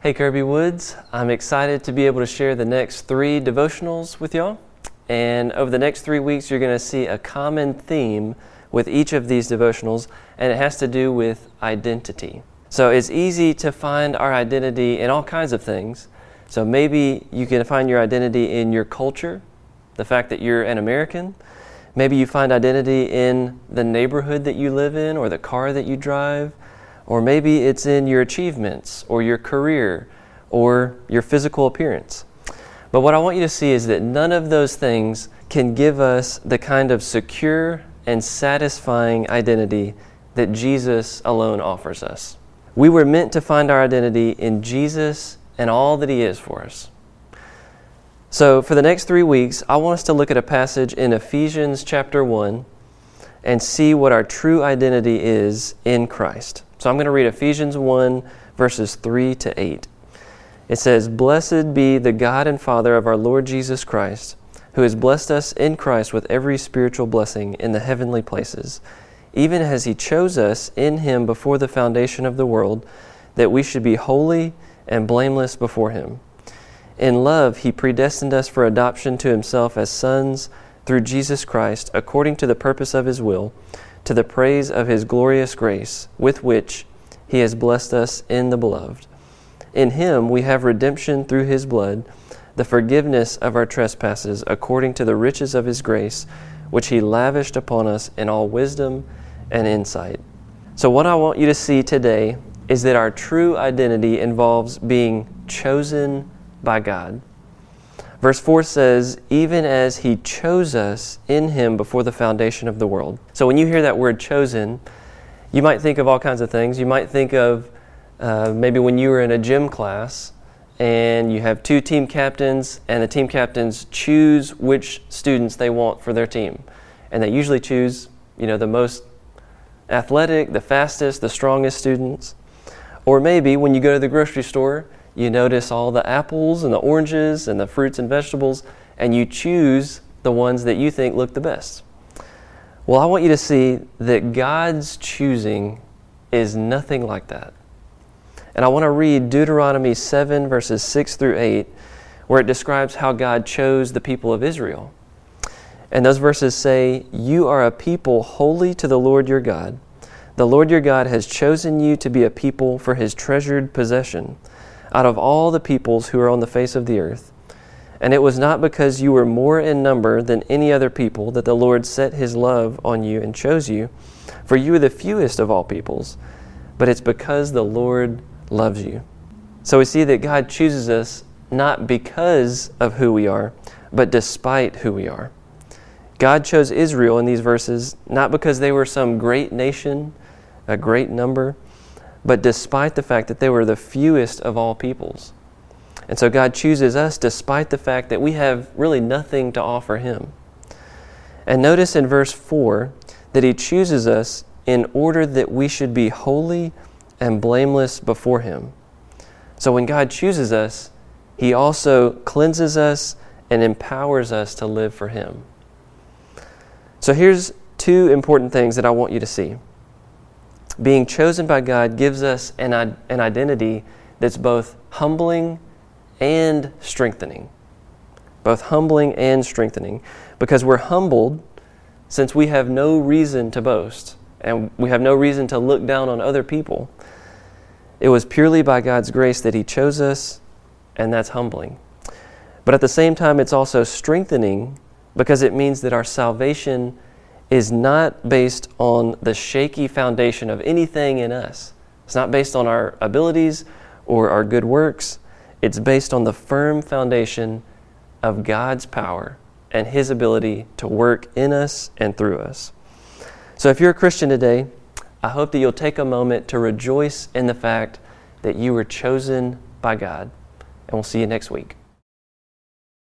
Hey, Kirby Woods. I'm excited to be able to share the next three devotionals with y'all. And over the next three weeks, you're going to see a common theme with each of these devotionals, and it has to do with identity. So it's easy to find our identity in all kinds of things. So maybe you can find your identity in your culture, the fact that you're an American. Maybe you find identity in the neighborhood that you live in or the car that you drive. Or maybe it's in your achievements or your career or your physical appearance. But what I want you to see is that none of those things can give us the kind of secure and satisfying identity that Jesus alone offers us. We were meant to find our identity in Jesus and all that He is for us. So, for the next three weeks, I want us to look at a passage in Ephesians chapter 1 and see what our true identity is in Christ. So I'm going to read Ephesians 1, verses 3 to 8. It says, Blessed be the God and Father of our Lord Jesus Christ, who has blessed us in Christ with every spiritual blessing in the heavenly places, even as he chose us in him before the foundation of the world, that we should be holy and blameless before him. In love, he predestined us for adoption to himself as sons through Jesus Christ, according to the purpose of his will to the praise of his glorious grace, with which he has blessed us in the beloved. In him we have redemption through his blood, the forgiveness of our trespasses, according to the riches of his grace, which he lavished upon us in all wisdom and insight. So, what I want you to see today is that our true identity involves being chosen by God. Verse 4 says, even as he chose us in him before the foundation of the world. So when you hear that word chosen, you might think of all kinds of things. You might think of uh, maybe when you were in a gym class and you have two team captains, and the team captains choose which students they want for their team. And they usually choose, you know, the most athletic, the fastest, the strongest students. Or maybe when you go to the grocery store you notice all the apples and the oranges and the fruits and vegetables, and you choose the ones that you think look the best. Well, I want you to see that God's choosing is nothing like that. And I want to read Deuteronomy 7, verses 6 through 8, where it describes how God chose the people of Israel. And those verses say, You are a people holy to the Lord your God. The Lord your God has chosen you to be a people for his treasured possession out of all the peoples who are on the face of the earth. And it was not because you were more in number than any other people that the Lord set his love on you and chose you, for you are the fewest of all peoples, but it's because the Lord loves you. So we see that God chooses us not because of who we are, but despite who we are. God chose Israel in these verses not because they were some great nation, a great number, but despite the fact that they were the fewest of all peoples. And so God chooses us despite the fact that we have really nothing to offer Him. And notice in verse 4 that He chooses us in order that we should be holy and blameless before Him. So when God chooses us, He also cleanses us and empowers us to live for Him. So here's two important things that I want you to see being chosen by God gives us an, an identity that's both humbling and strengthening. Both humbling and strengthening. Because we're humbled since we have no reason to boast and we have no reason to look down on other people. It was purely by God's grace that He chose us, and that's humbling. But at the same time, it's also strengthening because it means that our salvation is not based on the shaky foundation of anything in us. It's not based on our abilities or our good works. It's based on the firm foundation of God's power and His ability to work in us and through us. So, if you're a Christian today, I hope that you'll take a moment to rejoice in the fact that you were chosen by God. And we'll see you next week.